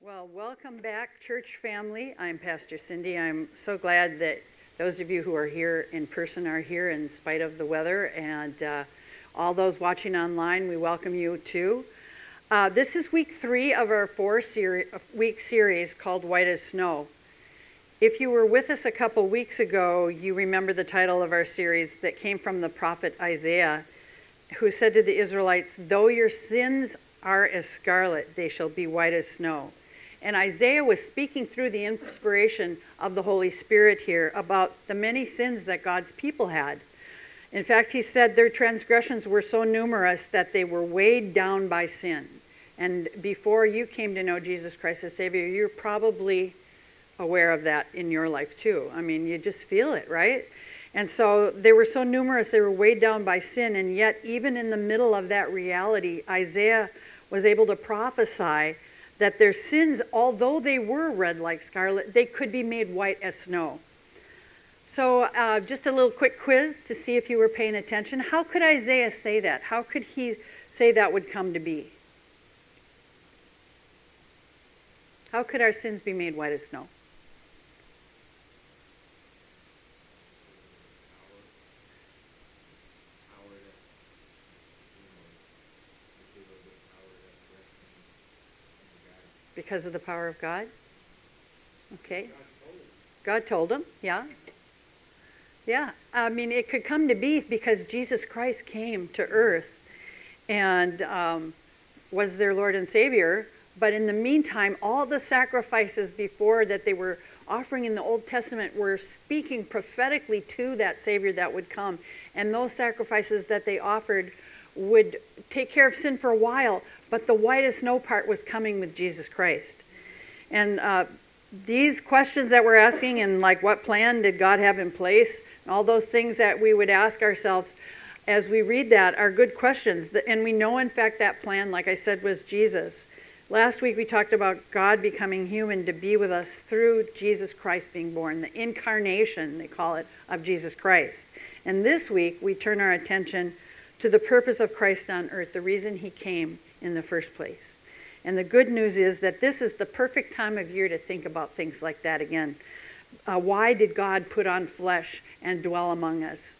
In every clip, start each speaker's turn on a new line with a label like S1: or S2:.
S1: Well, welcome back, church family. I'm Pastor Cindy. I'm so glad that those of you who are here in person are here in spite of the weather, and uh, all those watching online, we welcome you too. Uh, this is week three of our four seri- week series called White as Snow. If you were with us a couple weeks ago, you remember the title of our series that came from the prophet Isaiah, who said to the Israelites, Though your sins are as scarlet, they shall be white as snow. And Isaiah was speaking through the inspiration of the Holy Spirit here about the many sins that God's people had. In fact, he said their transgressions were so numerous that they were weighed down by sin. And before you came to know Jesus Christ as Savior, you're probably aware of that in your life too. I mean, you just feel it, right? And so they were so numerous, they were weighed down by sin. And yet, even in the middle of that reality, Isaiah was able to prophesy that their sins, although they were red like scarlet, they could be made white as snow. So, uh, just a little quick quiz to see if you were paying attention. How could Isaiah say that? How could he say that would come to be? How could our sins be made white as snow? Because of the power of God? Okay. God told him, yeah. Yeah, I mean, it could come to be because Jesus Christ came to earth and um, was their Lord and Savior. But in the meantime, all the sacrifices before that they were offering in the Old Testament were speaking prophetically to that Savior that would come. And those sacrifices that they offered would take care of sin for a while, but the white as snow part was coming with Jesus Christ. And uh, these questions that we're asking, and like what plan did God have in place, all those things that we would ask ourselves as we read that are good questions. And we know, in fact, that plan, like I said, was Jesus. Last week we talked about God becoming human to be with us through Jesus Christ being born, the incarnation, they call it, of Jesus Christ. And this week we turn our attention to the purpose of Christ on earth, the reason he came in the first place. And the good news is that this is the perfect time of year to think about things like that again. Uh, why did God put on flesh and dwell among us?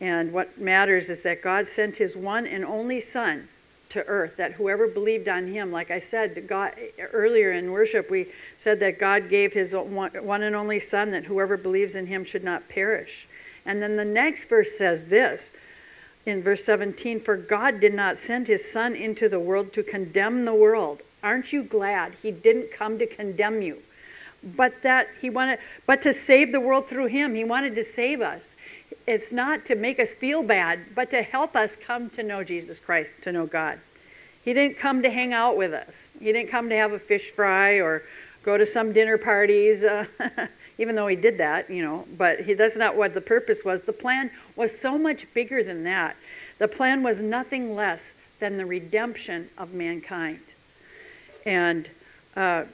S1: And what matters is that God sent his one and only Son to earth, that whoever believed on him, like I said God, earlier in worship, we said that God gave his one, one and only Son, that whoever believes in him should not perish. And then the next verse says this in verse 17 For God did not send his Son into the world to condemn the world. Aren't you glad he didn't come to condemn you? But that he wanted, but to save the world through him. He wanted to save us. It's not to make us feel bad, but to help us come to know Jesus Christ, to know God. He didn't come to hang out with us. He didn't come to have a fish fry or go to some dinner parties. Uh, even though he did that, you know, but he, that's not what the purpose was. The plan was so much bigger than that. The plan was nothing less than the redemption of mankind. And uh,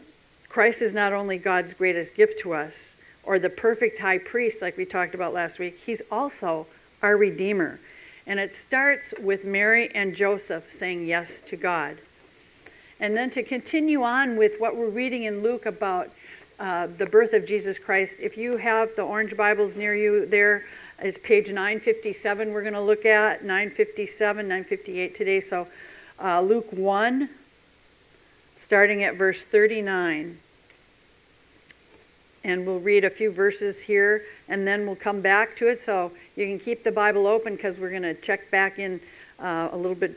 S1: Christ is not only God's greatest gift to us or the perfect high priest, like we talked about last week, he's also our Redeemer. And it starts with Mary and Joseph saying yes to God. And then to continue on with what we're reading in Luke about uh, the birth of Jesus Christ. If you have the orange Bibles near you, there is page 957. We're going to look at 957, 958 today. So uh, Luke 1, starting at verse 39. And we'll read a few verses here and then we'll come back to it. So you can keep the Bible open because we're going to check back in uh, a little bit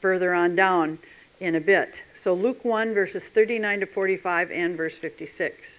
S1: further on down in a bit. So Luke 1, verses 39 to 45 and verse 56.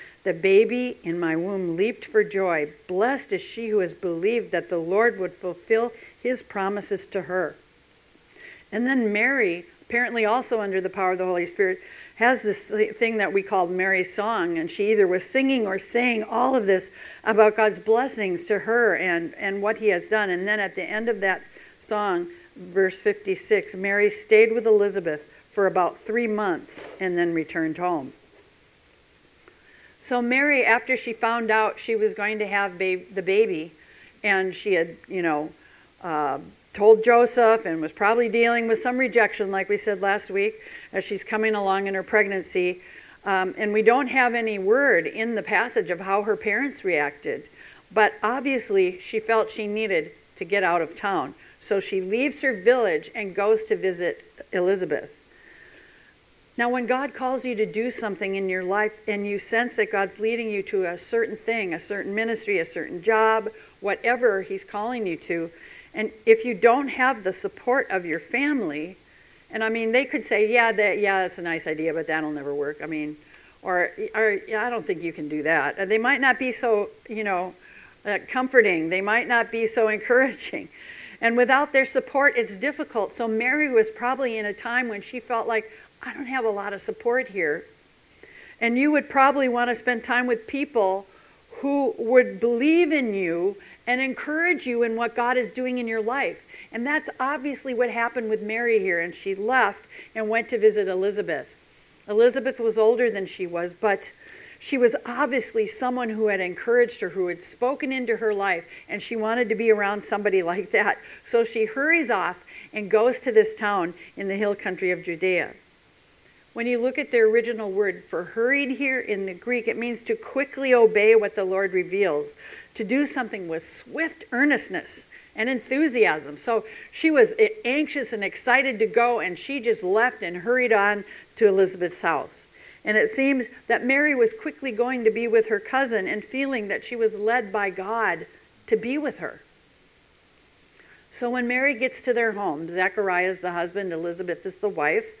S1: the baby in my womb leaped for joy. Blessed is she who has believed that the Lord would fulfill his promises to her. And then Mary, apparently also under the power of the Holy Spirit, has this thing that we call Mary's song, and she either was singing or saying all of this about God's blessings to her and, and what He has done. And then at the end of that song, verse 56, Mary stayed with Elizabeth for about three months and then returned home. So, Mary, after she found out she was going to have ba- the baby, and she had, you know, uh, told Joseph and was probably dealing with some rejection, like we said last week, as she's coming along in her pregnancy. Um, and we don't have any word in the passage of how her parents reacted. But obviously, she felt she needed to get out of town. So she leaves her village and goes to visit Elizabeth. Now, when God calls you to do something in your life and you sense that God's leading you to a certain thing, a certain ministry, a certain job, whatever He's calling you to, and if you don't have the support of your family, and I mean, they could say, yeah, that, yeah, that's a nice idea, but that'll never work. I mean, or, or yeah, I don't think you can do that. And they might not be so, you know, uh, comforting. They might not be so encouraging. And without their support, it's difficult. So Mary was probably in a time when she felt like, I don't have a lot of support here. And you would probably want to spend time with people who would believe in you and encourage you in what God is doing in your life. And that's obviously what happened with Mary here. And she left and went to visit Elizabeth. Elizabeth was older than she was, but she was obviously someone who had encouraged her, who had spoken into her life, and she wanted to be around somebody like that. So she hurries off and goes to this town in the hill country of Judea. When you look at the original word for hurried here in the Greek, it means to quickly obey what the Lord reveals, to do something with swift earnestness and enthusiasm. So she was anxious and excited to go, and she just left and hurried on to Elizabeth's house. And it seems that Mary was quickly going to be with her cousin and feeling that she was led by God to be with her. So when Mary gets to their home, Zechariah is the husband, Elizabeth is the wife.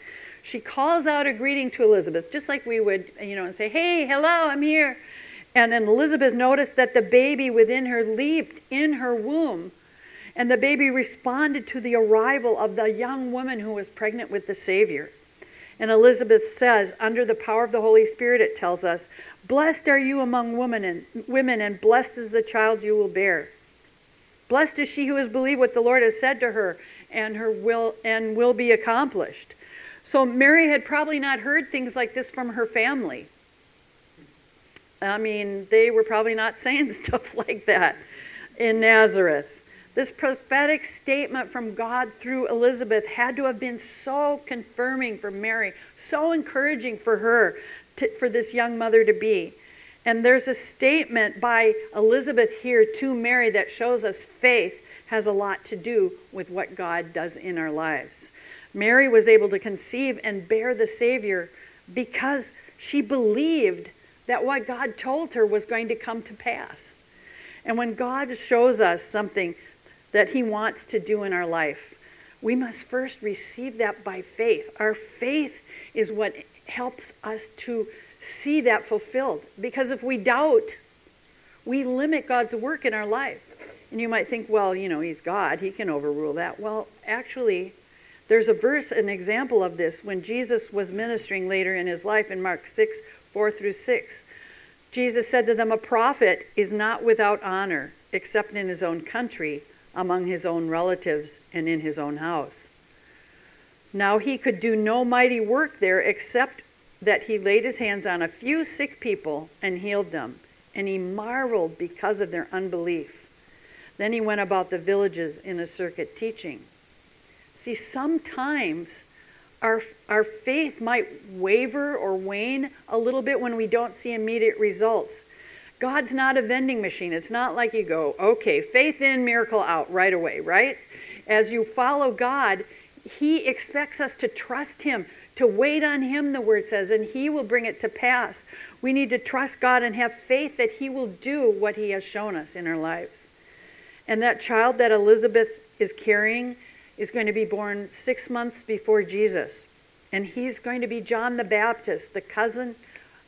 S1: She calls out a greeting to Elizabeth, just like we would, you know, and say, Hey, hello, I'm here. And then Elizabeth noticed that the baby within her leaped in her womb. And the baby responded to the arrival of the young woman who was pregnant with the Savior. And Elizabeth says, under the power of the Holy Spirit, it tells us, Blessed are you among women and women, and blessed is the child you will bear. Blessed is she who has believed what the Lord has said to her, and her will and will be accomplished. So Mary had probably not heard things like this from her family. I mean, they were probably not saying stuff like that in Nazareth. This prophetic statement from God through Elizabeth had to have been so confirming for Mary, so encouraging for her, to, for this young mother to be. And there's a statement by Elizabeth here to Mary that shows us faith has a lot to do with what God does in our lives. Mary was able to conceive and bear the Savior because she believed that what God told her was going to come to pass. And when God shows us something that He wants to do in our life, we must first receive that by faith. Our faith is what helps us to see that fulfilled. Because if we doubt, we limit God's work in our life. And you might think, well, you know, He's God, He can overrule that. Well, actually, there's a verse, an example of this when Jesus was ministering later in his life in Mark 6 4 through 6. Jesus said to them, A prophet is not without honor except in his own country, among his own relatives, and in his own house. Now he could do no mighty work there except that he laid his hands on a few sick people and healed them, and he marveled because of their unbelief. Then he went about the villages in a circuit teaching. See, sometimes our, our faith might waver or wane a little bit when we don't see immediate results. God's not a vending machine. It's not like you go, okay, faith in, miracle out right away, right? As you follow God, He expects us to trust Him, to wait on Him, the Word says, and He will bring it to pass. We need to trust God and have faith that He will do what He has shown us in our lives. And that child that Elizabeth is carrying, is going to be born six months before Jesus. And he's going to be John the Baptist, the cousin,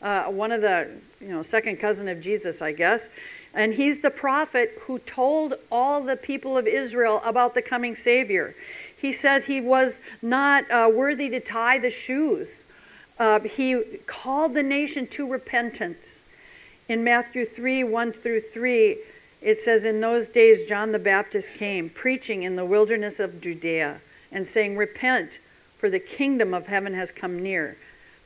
S1: uh, one of the, you know, second cousin of Jesus, I guess. And he's the prophet who told all the people of Israel about the coming Savior. He said he was not uh, worthy to tie the shoes uh, he called the nation to repentance. In Matthew 3 1 through 3, it says, In those days John the Baptist came, preaching in the wilderness of Judea, and saying, Repent, for the kingdom of heaven has come near.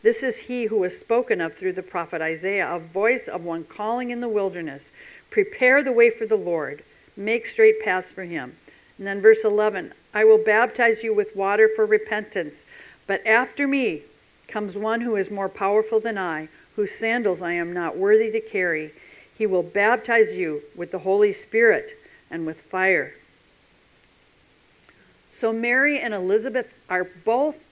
S1: This is he who was spoken of through the prophet Isaiah, a voice of one calling in the wilderness, Prepare the way for the Lord, make straight paths for him. And then verse 11 I will baptize you with water for repentance, but after me comes one who is more powerful than I, whose sandals I am not worthy to carry. He will baptize you with the Holy Spirit and with fire. So Mary and Elizabeth are both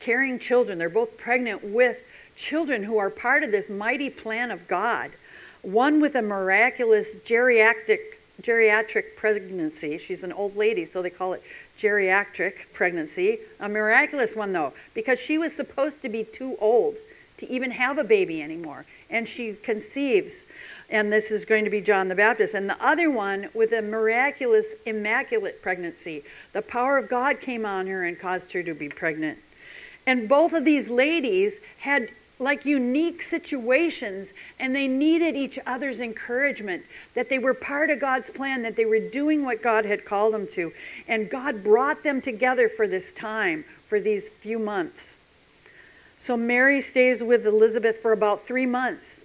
S1: carrying children. They're both pregnant with children who are part of this mighty plan of God. One with a miraculous geriatric geriatric pregnancy. She's an old lady, so they call it geriatric pregnancy. A miraculous one, though, because she was supposed to be too old to even have a baby anymore. And she conceives, and this is going to be John the Baptist. And the other one with a miraculous, immaculate pregnancy. The power of God came on her and caused her to be pregnant. And both of these ladies had like unique situations and they needed each other's encouragement that they were part of God's plan, that they were doing what God had called them to. And God brought them together for this time, for these few months. So Mary stays with Elizabeth for about three months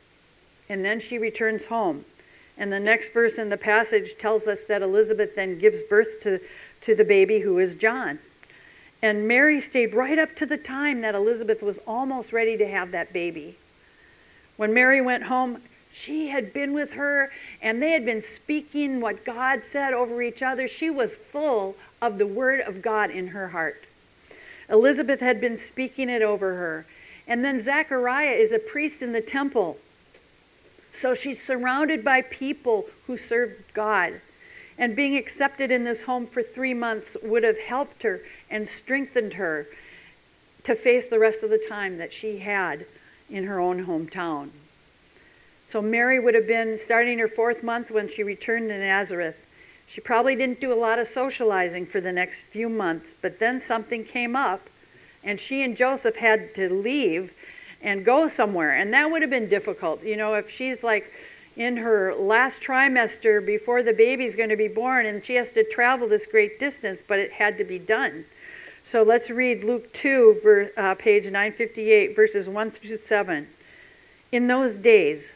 S1: and then she returns home. And the next verse in the passage tells us that Elizabeth then gives birth to, to the baby who is John. And Mary stayed right up to the time that Elizabeth was almost ready to have that baby. When Mary went home, she had been with her and they had been speaking what God said over each other. She was full of the word of God in her heart. Elizabeth had been speaking it over her. And then Zechariah is a priest in the temple. So she's surrounded by people who served God. And being accepted in this home for three months would have helped her and strengthened her to face the rest of the time that she had in her own hometown. So Mary would have been starting her fourth month when she returned to Nazareth. She probably didn't do a lot of socializing for the next few months, but then something came up, and she and Joseph had to leave and go somewhere. And that would have been difficult. You know, if she's like in her last trimester before the baby's going to be born and she has to travel this great distance, but it had to be done. So let's read Luke 2, ver, uh, page 958, verses 1 through 7. In those days,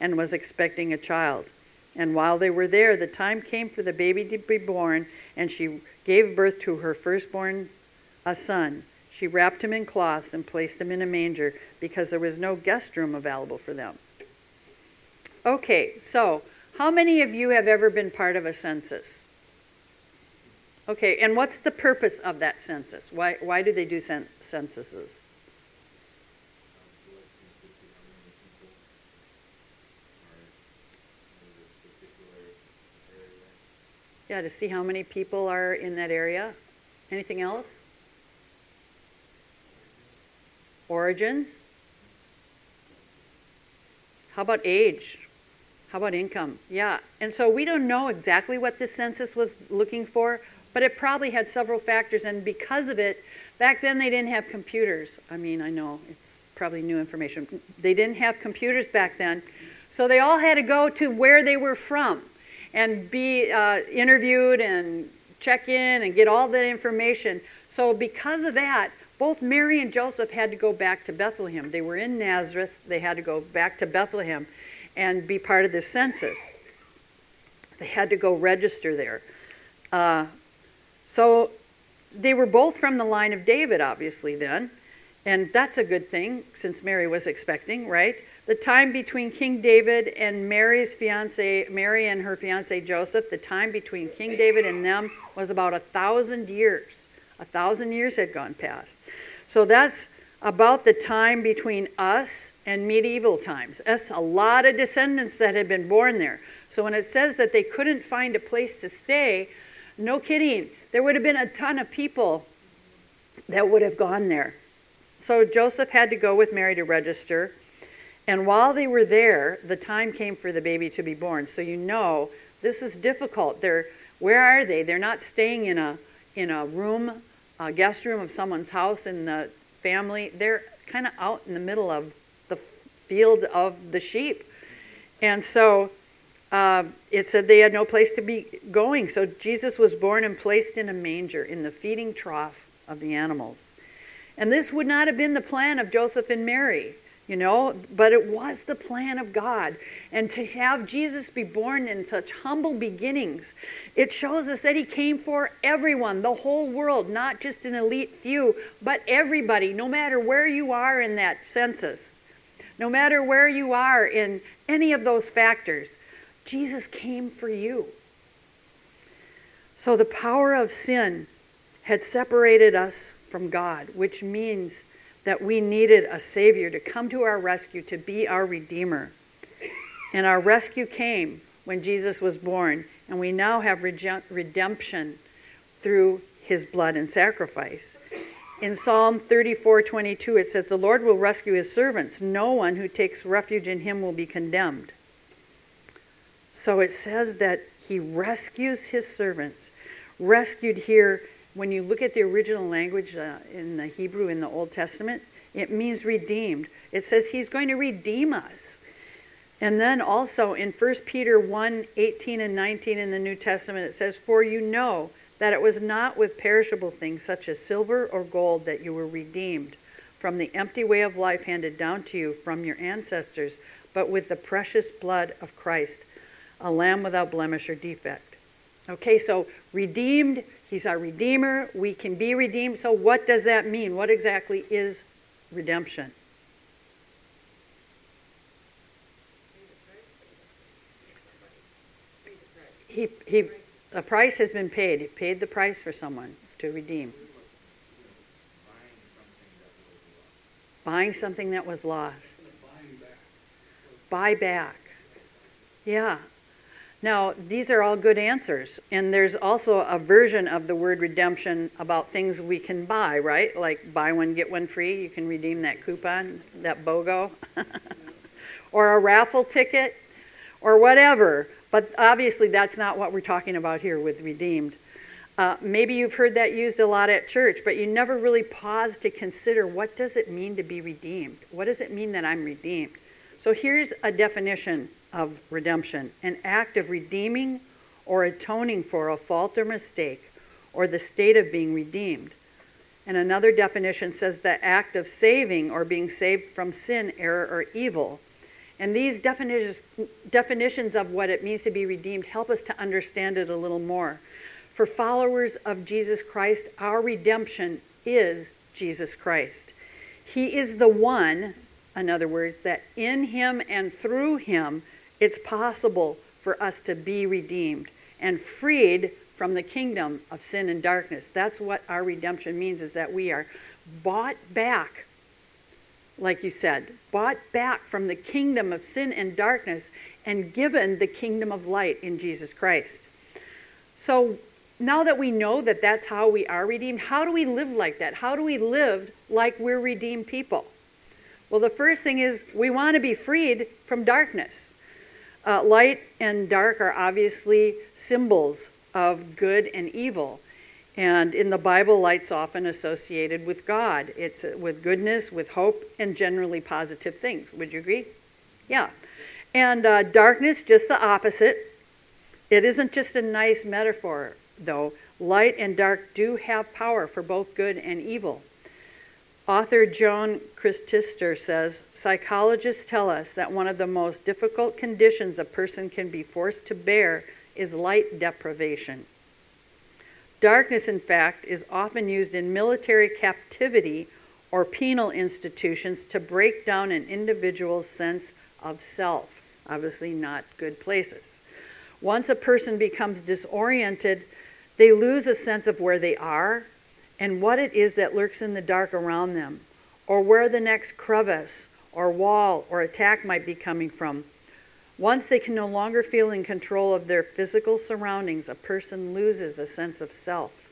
S1: and was expecting a child. And while they were there, the time came for the baby to be born, and she gave birth to her firstborn, a son. She wrapped him in cloths and placed him in a manger because there was no guest room available for them. Okay, so how many of you have ever been part of a census? Okay, and what's the purpose of that census? Why, why do they do cen- censuses? Yeah, to see how many people are in that area. Anything else? Origins? How about age? How about income? Yeah. And so we don't know exactly what this census was looking for, but it probably had several factors, and because of it, back then they didn't have computers. I mean, I know it's probably new information. They didn't have computers back then, so they all had to go to where they were from and be uh, interviewed and check in and get all that information. So, because of that, both Mary and Joseph had to go back to Bethlehem. They were in Nazareth, they had to go back to Bethlehem and be part of the census. They had to go register there. Uh, so they were both from the line of David, obviously, then. And that's a good thing since Mary was expecting, right? The time between King David and Mary's fiance, Mary and her fiance Joseph, the time between King David and them was about a thousand years. A thousand years had gone past. So that's about the time between us and medieval times. That's a lot of descendants that had been born there. So when it says that they couldn't find a place to stay, no kidding, there would have been a ton of people that would have gone there. So Joseph had to go with Mary to register. And while they were there, the time came for the baby to be born. So you know this is difficult. They're where are they? They're not staying in a in a room, a guest room of someone's house in the family. They're kind of out in the middle of the field of the sheep. And so uh, it said they had no place to be going. So Jesus was born and placed in a manger in the feeding trough of the animals. And this would not have been the plan of Joseph and Mary you know, but it was the plan of God. And to have Jesus be born in such humble beginnings, it shows us that he came for everyone, the whole world, not just an elite few, but everybody, no matter where you are in that census, no matter where you are in any of those factors. Jesus came for you. So the power of sin had separated us from God, which means that we needed a Savior to come to our rescue, to be our Redeemer. And our rescue came when Jesus was born, and we now have redemption through his blood and sacrifice. In Psalm 34 22, it says, The Lord will rescue his servants. No one who takes refuge in him will be condemned. So it says that he rescues his servants. Rescued here when you look at the original language uh, in the Hebrew in the Old Testament, it means redeemed. It says he's going to redeem us. And then also in 1 Peter 1 18 and 19 in the New Testament, it says, For you know that it was not with perishable things such as silver or gold that you were redeemed from the empty way of life handed down to you from your ancestors, but with the precious blood of Christ, a lamb without blemish or defect. Okay, so redeemed He's our Redeemer. We can be redeemed. So, what does that mean? What exactly is redemption? He, he, a price has been paid. He paid the price for someone to redeem. Buying something that was lost. Buy back. Yeah. Now, these are all good answers. And there's also a version of the word redemption about things we can buy, right? Like buy one, get one free. You can redeem that coupon, that BOGO, or a raffle ticket, or whatever. But obviously, that's not what we're talking about here with redeemed. Uh, maybe you've heard that used a lot at church, but you never really pause to consider what does it mean to be redeemed? What does it mean that I'm redeemed? So here's a definition of redemption an act of redeeming or atoning for a fault or mistake, or the state of being redeemed. And another definition says the act of saving or being saved from sin, error, or evil. And these definitions, definitions of what it means to be redeemed help us to understand it a little more. For followers of Jesus Christ, our redemption is Jesus Christ. He is the one, in other words, that in him and through him it's possible for us to be redeemed and freed from the kingdom of sin and darkness. That's what our redemption means is that we are bought back like you said, bought back from the kingdom of sin and darkness and given the kingdom of light in Jesus Christ. So now that we know that that's how we are redeemed, how do we live like that? How do we live like we're redeemed people? Well, the first thing is we want to be freed from darkness. Uh, light and dark are obviously symbols of good and evil. And in the Bible, light's often associated with God. It's uh, with goodness, with hope, and generally positive things. Would you agree? Yeah. And uh, darkness, just the opposite. It isn't just a nice metaphor, though. Light and dark do have power for both good and evil. Author Joan Chittister says psychologists tell us that one of the most difficult conditions a person can be forced to bear is light deprivation. Darkness, in fact, is often used in military captivity or penal institutions to break down an individual's sense of self. Obviously, not good places. Once a person becomes disoriented, they lose a sense of where they are and what it is that lurks in the dark around them, or where the next crevice or wall or attack might be coming from. Once they can no longer feel in control of their physical surroundings, a person loses a sense of self.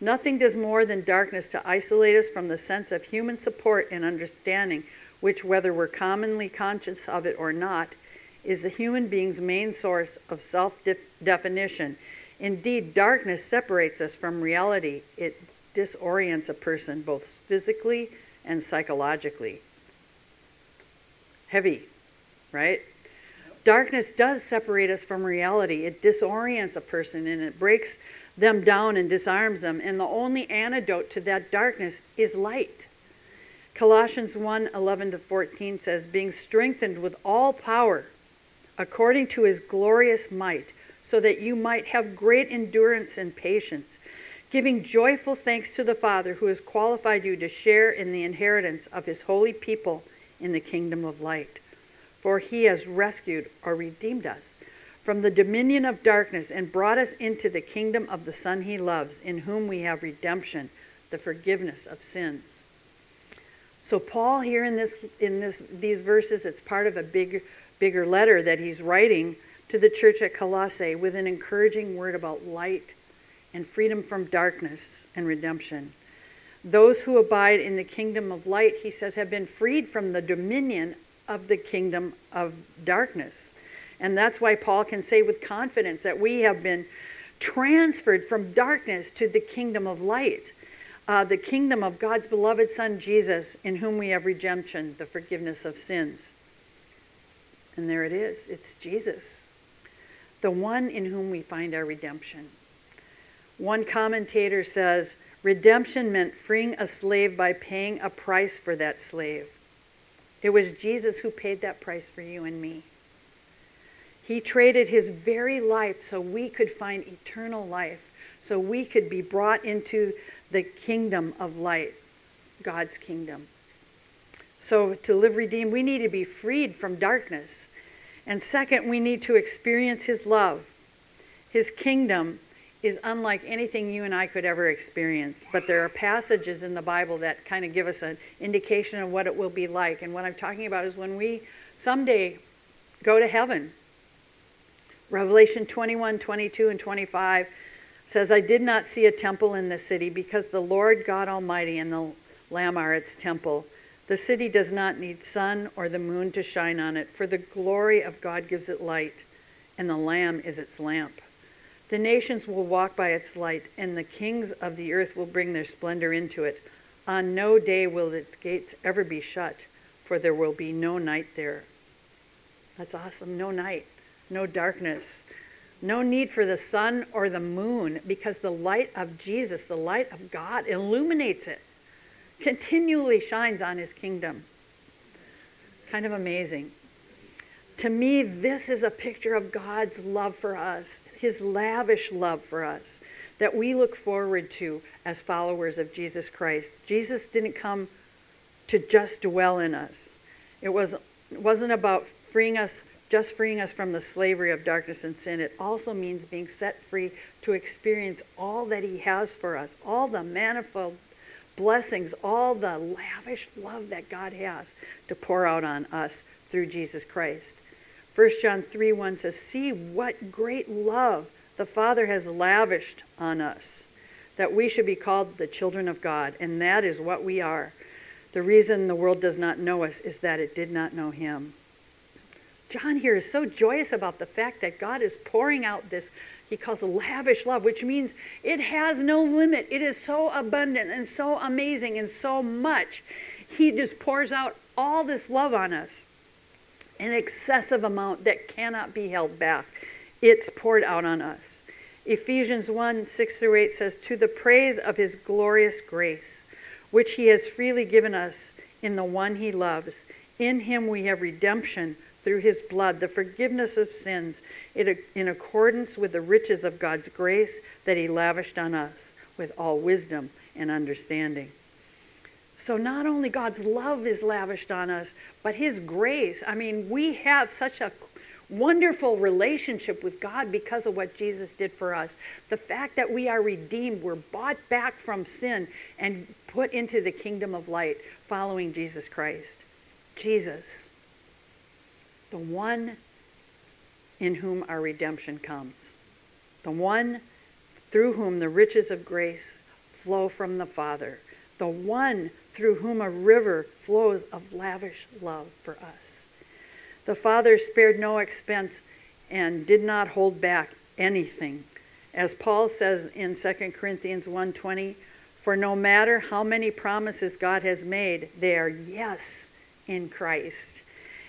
S1: Nothing does more than darkness to isolate us from the sense of human support and understanding, which, whether we're commonly conscious of it or not, is the human being's main source of self definition. Indeed, darkness separates us from reality. It disorients a person both physically and psychologically. Heavy, right? Darkness does separate us from reality. It disorients a person and it breaks them down and disarms them. And the only antidote to that darkness is light. Colossians 1 11 to 14 says, Being strengthened with all power according to his glorious might, so that you might have great endurance and patience, giving joyful thanks to the Father who has qualified you to share in the inheritance of his holy people in the kingdom of light. For he has rescued or redeemed us from the dominion of darkness and brought us into the kingdom of the Son he loves, in whom we have redemption, the forgiveness of sins. So Paul here in this in this these verses, it's part of a big bigger letter that he's writing to the church at Colossae with an encouraging word about light and freedom from darkness and redemption. Those who abide in the kingdom of light, he says, have been freed from the dominion of the kingdom of darkness. And that's why Paul can say with confidence that we have been transferred from darkness to the kingdom of light, uh, the kingdom of God's beloved Son, Jesus, in whom we have redemption, the forgiveness of sins. And there it is it's Jesus, the one in whom we find our redemption. One commentator says, Redemption meant freeing a slave by paying a price for that slave. It was Jesus who paid that price for you and me. He traded his very life so we could find eternal life, so we could be brought into the kingdom of light, God's kingdom. So, to live redeemed, we need to be freed from darkness. And second, we need to experience His love. His kingdom is unlike anything you and I could ever experience. But there are passages in the Bible that kind of give us an indication of what it will be like. And what I'm talking about is when we someday go to heaven. Revelation 21, 22, and 25 says, I did not see a temple in the city because the Lord God Almighty and the Lamb are its temple. The city does not need sun or the moon to shine on it, for the glory of God gives it light, and the Lamb is its lamp. The nations will walk by its light, and the kings of the earth will bring their splendor into it. On no day will its gates ever be shut, for there will be no night there. That's awesome. No night, no darkness, no need for the sun or the moon, because the light of Jesus, the light of God, illuminates it continually shines on his kingdom. Kind of amazing. To me, this is a picture of God's love for us, his lavish love for us, that we look forward to as followers of Jesus Christ. Jesus didn't come to just dwell in us, it, was, it wasn't about freeing us just freeing us from the slavery of darkness and sin. It also means being set free to experience all that He has for us, all the manifold blessings, all the lavish love that God has to pour out on us through Jesus Christ. 1 John 3 1 says, See what great love the Father has lavished on us, that we should be called the children of God, and that is what we are. The reason the world does not know us is that it did not know Him. John here is so joyous about the fact that God is pouring out this he calls lavish love, which means it has no limit. It is so abundant and so amazing and so much. He just pours out all this love on us, an excessive amount that cannot be held back. It's poured out on us. Ephesians 1 6 through 8 says, To the praise of his glorious grace, which he has freely given us in the one he loves. In him we have redemption through his blood the forgiveness of sins in accordance with the riches of God's grace that he lavished on us with all wisdom and understanding. So, not only God's love is lavished on us, but his grace. I mean, we have such a wonderful relationship with God because of what Jesus did for us. The fact that we are redeemed, we're bought back from sin and put into the kingdom of light following Jesus Christ. Jesus, the one in whom our redemption comes, the one through whom the riches of grace flow from the Father, the one through whom a river flows of lavish love for us. The Father spared no expense and did not hold back anything. As Paul says in 2 Corinthians 1:20, for no matter how many promises God has made, they are yes in Christ.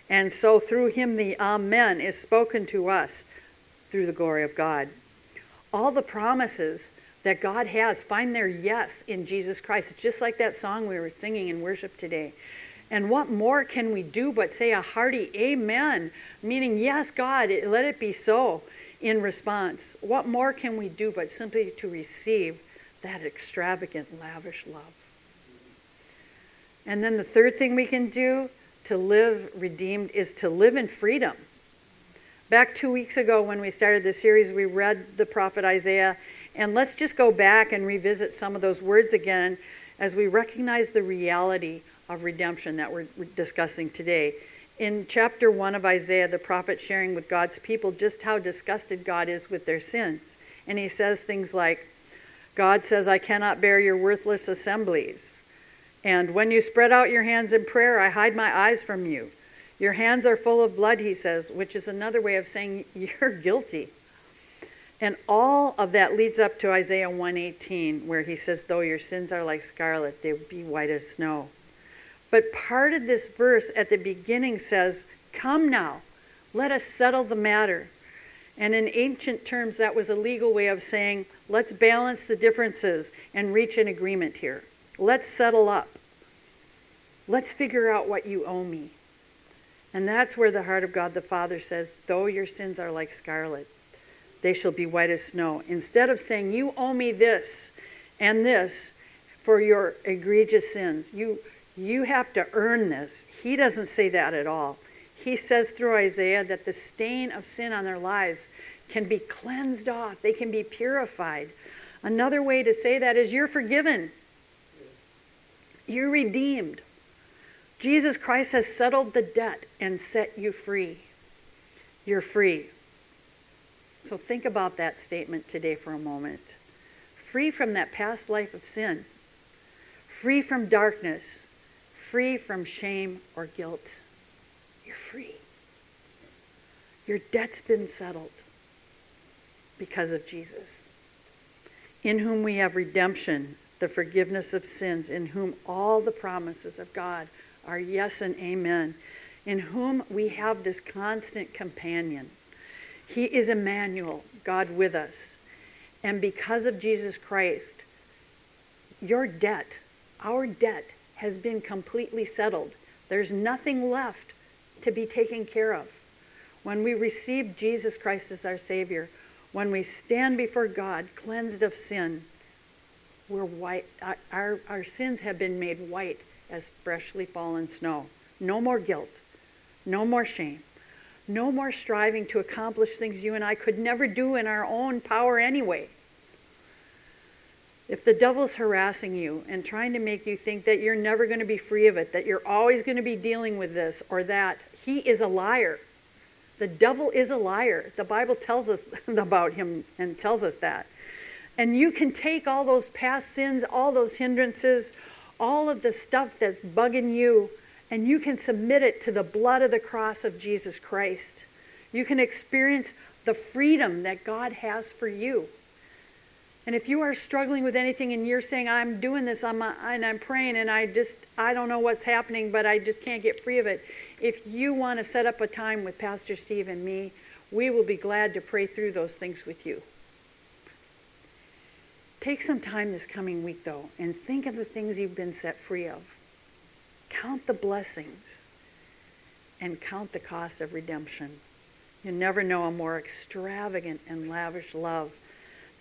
S1: And so through him the amen is spoken to us through the glory of God. All the promises that God has find their yes in Jesus Christ. It's just like that song we were singing in worship today. And what more can we do but say a hearty amen, meaning, yes, God, let it be so in response? What more can we do but simply to receive that extravagant, lavish love? And then the third thing we can do to live redeemed is to live in freedom. Back two weeks ago, when we started the series, we read the prophet Isaiah. And let's just go back and revisit some of those words again as we recognize the reality of redemption that we're discussing today. In chapter 1 of Isaiah, the prophet sharing with God's people just how disgusted God is with their sins. And he says things like, God says, I cannot bear your worthless assemblies. And when you spread out your hands in prayer, I hide my eyes from you. Your hands are full of blood, he says, which is another way of saying you're guilty. And all of that leads up to Isaiah 118, where he says, Though your sins are like scarlet, they will be white as snow. But part of this verse at the beginning says, Come now, let us settle the matter. And in ancient terms, that was a legal way of saying, Let's balance the differences and reach an agreement here. Let's settle up. Let's figure out what you owe me. And that's where the heart of God the Father says, Though your sins are like scarlet, they shall be white as snow. Instead of saying, You owe me this and this for your egregious sins, you, you have to earn this. He doesn't say that at all. He says through Isaiah that the stain of sin on their lives can be cleansed off, they can be purified. Another way to say that is, You're forgiven, you're redeemed. Jesus Christ has settled the debt and set you free. You're free. So think about that statement today for a moment. Free from that past life of sin, free from darkness, free from shame or guilt. You're free. Your debt's been settled because of Jesus, in whom we have redemption, the forgiveness of sins, in whom all the promises of God are yes and amen, in whom we have this constant companion. He is Emmanuel, God with us. And because of Jesus Christ, your debt, our debt, has been completely settled. There's nothing left to be taken care of. When we receive Jesus Christ as our Savior, when we stand before God cleansed of sin, we're white, our, our sins have been made white as freshly fallen snow. No more guilt, no more shame, no more striving to accomplish things you and I could never do in our own power anyway. If the devil's harassing you and trying to make you think that you're never going to be free of it, that you're always going to be dealing with this or that, he is a liar. The devil is a liar. The Bible tells us about him and tells us that. And you can take all those past sins, all those hindrances, all of the stuff that's bugging you, and you can submit it to the blood of the cross of Jesus Christ. You can experience the freedom that God has for you. And if you are struggling with anything and you're saying, I'm doing this I'm, and I'm praying and I just, I don't know what's happening, but I just can't get free of it. If you want to set up a time with Pastor Steve and me, we will be glad to pray through those things with you. Take some time this coming week, though, and think of the things you've been set free of. Count the blessings and count the cost of redemption. You never know a more extravagant and lavish love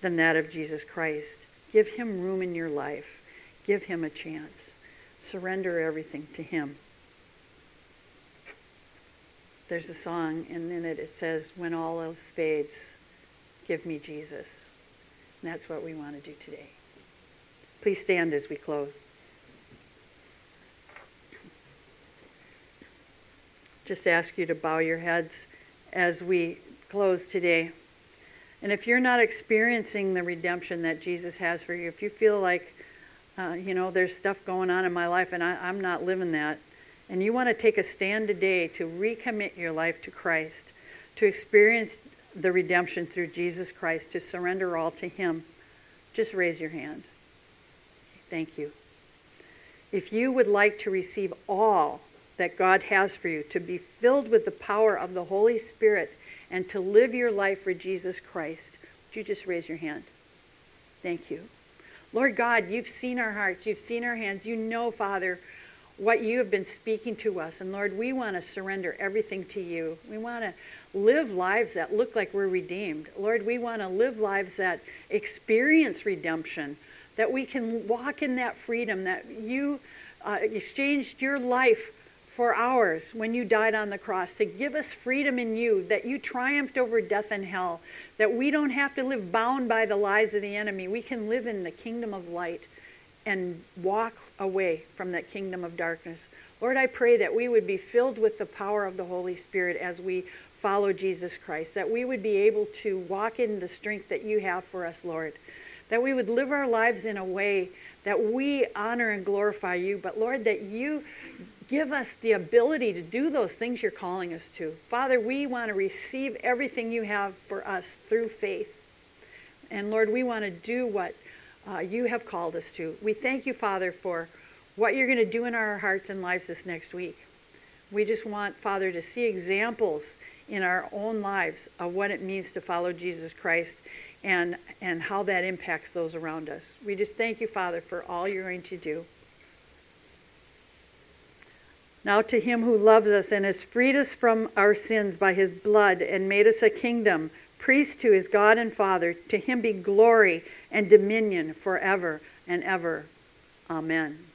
S1: than that of Jesus Christ. Give him room in your life, give him a chance. Surrender everything to him. there's a song, and in it it says, When all else fades, give me Jesus. And that's what we want to do today. Please stand as we close. Just ask you to bow your heads as we close today. And if you're not experiencing the redemption that Jesus has for you, if you feel like, uh, you know, there's stuff going on in my life and I, I'm not living that, and you want to take a stand today to recommit your life to Christ, to experience the redemption through Jesus Christ, to surrender all to Him, just raise your hand. Thank you. If you would like to receive all that God has for you, to be filled with the power of the Holy Spirit, and to live your life for Jesus Christ, would you just raise your hand? Thank you. Lord God, you've seen our hearts, you've seen our hands. You know, Father, what you have been speaking to us. And Lord, we want to surrender everything to you. We want to live lives that look like we're redeemed. Lord, we want to live lives that experience redemption, that we can walk in that freedom, that you uh, exchanged your life for ours when you died on the cross, to give us freedom in you, that you triumphed over death and hell, that we don't have to live bound by the lies of the enemy. We can live in the kingdom of light and walk away from that kingdom of darkness. Lord, I pray that we would be filled with the power of the Holy Spirit as we follow Jesus Christ, that we would be able to walk in the strength that you have for us, Lord, that we would live our lives in a way that we honor and glorify you, but Lord, that you give us the ability to do those things you're calling us to. Father, we want to receive everything you have for us through faith. And Lord, we want to do what uh, you have called us to. We thank you, Father, for what you're going to do in our hearts and lives this next week. We just want, Father, to see examples in our own lives of what it means to follow Jesus Christ and, and how that impacts those around us. We just thank you, Father, for all you're going to do. Now to him who loves us and has freed us from our sins by his blood and made us a kingdom, priest to his God and Father, to him be glory and dominion forever and ever. Amen.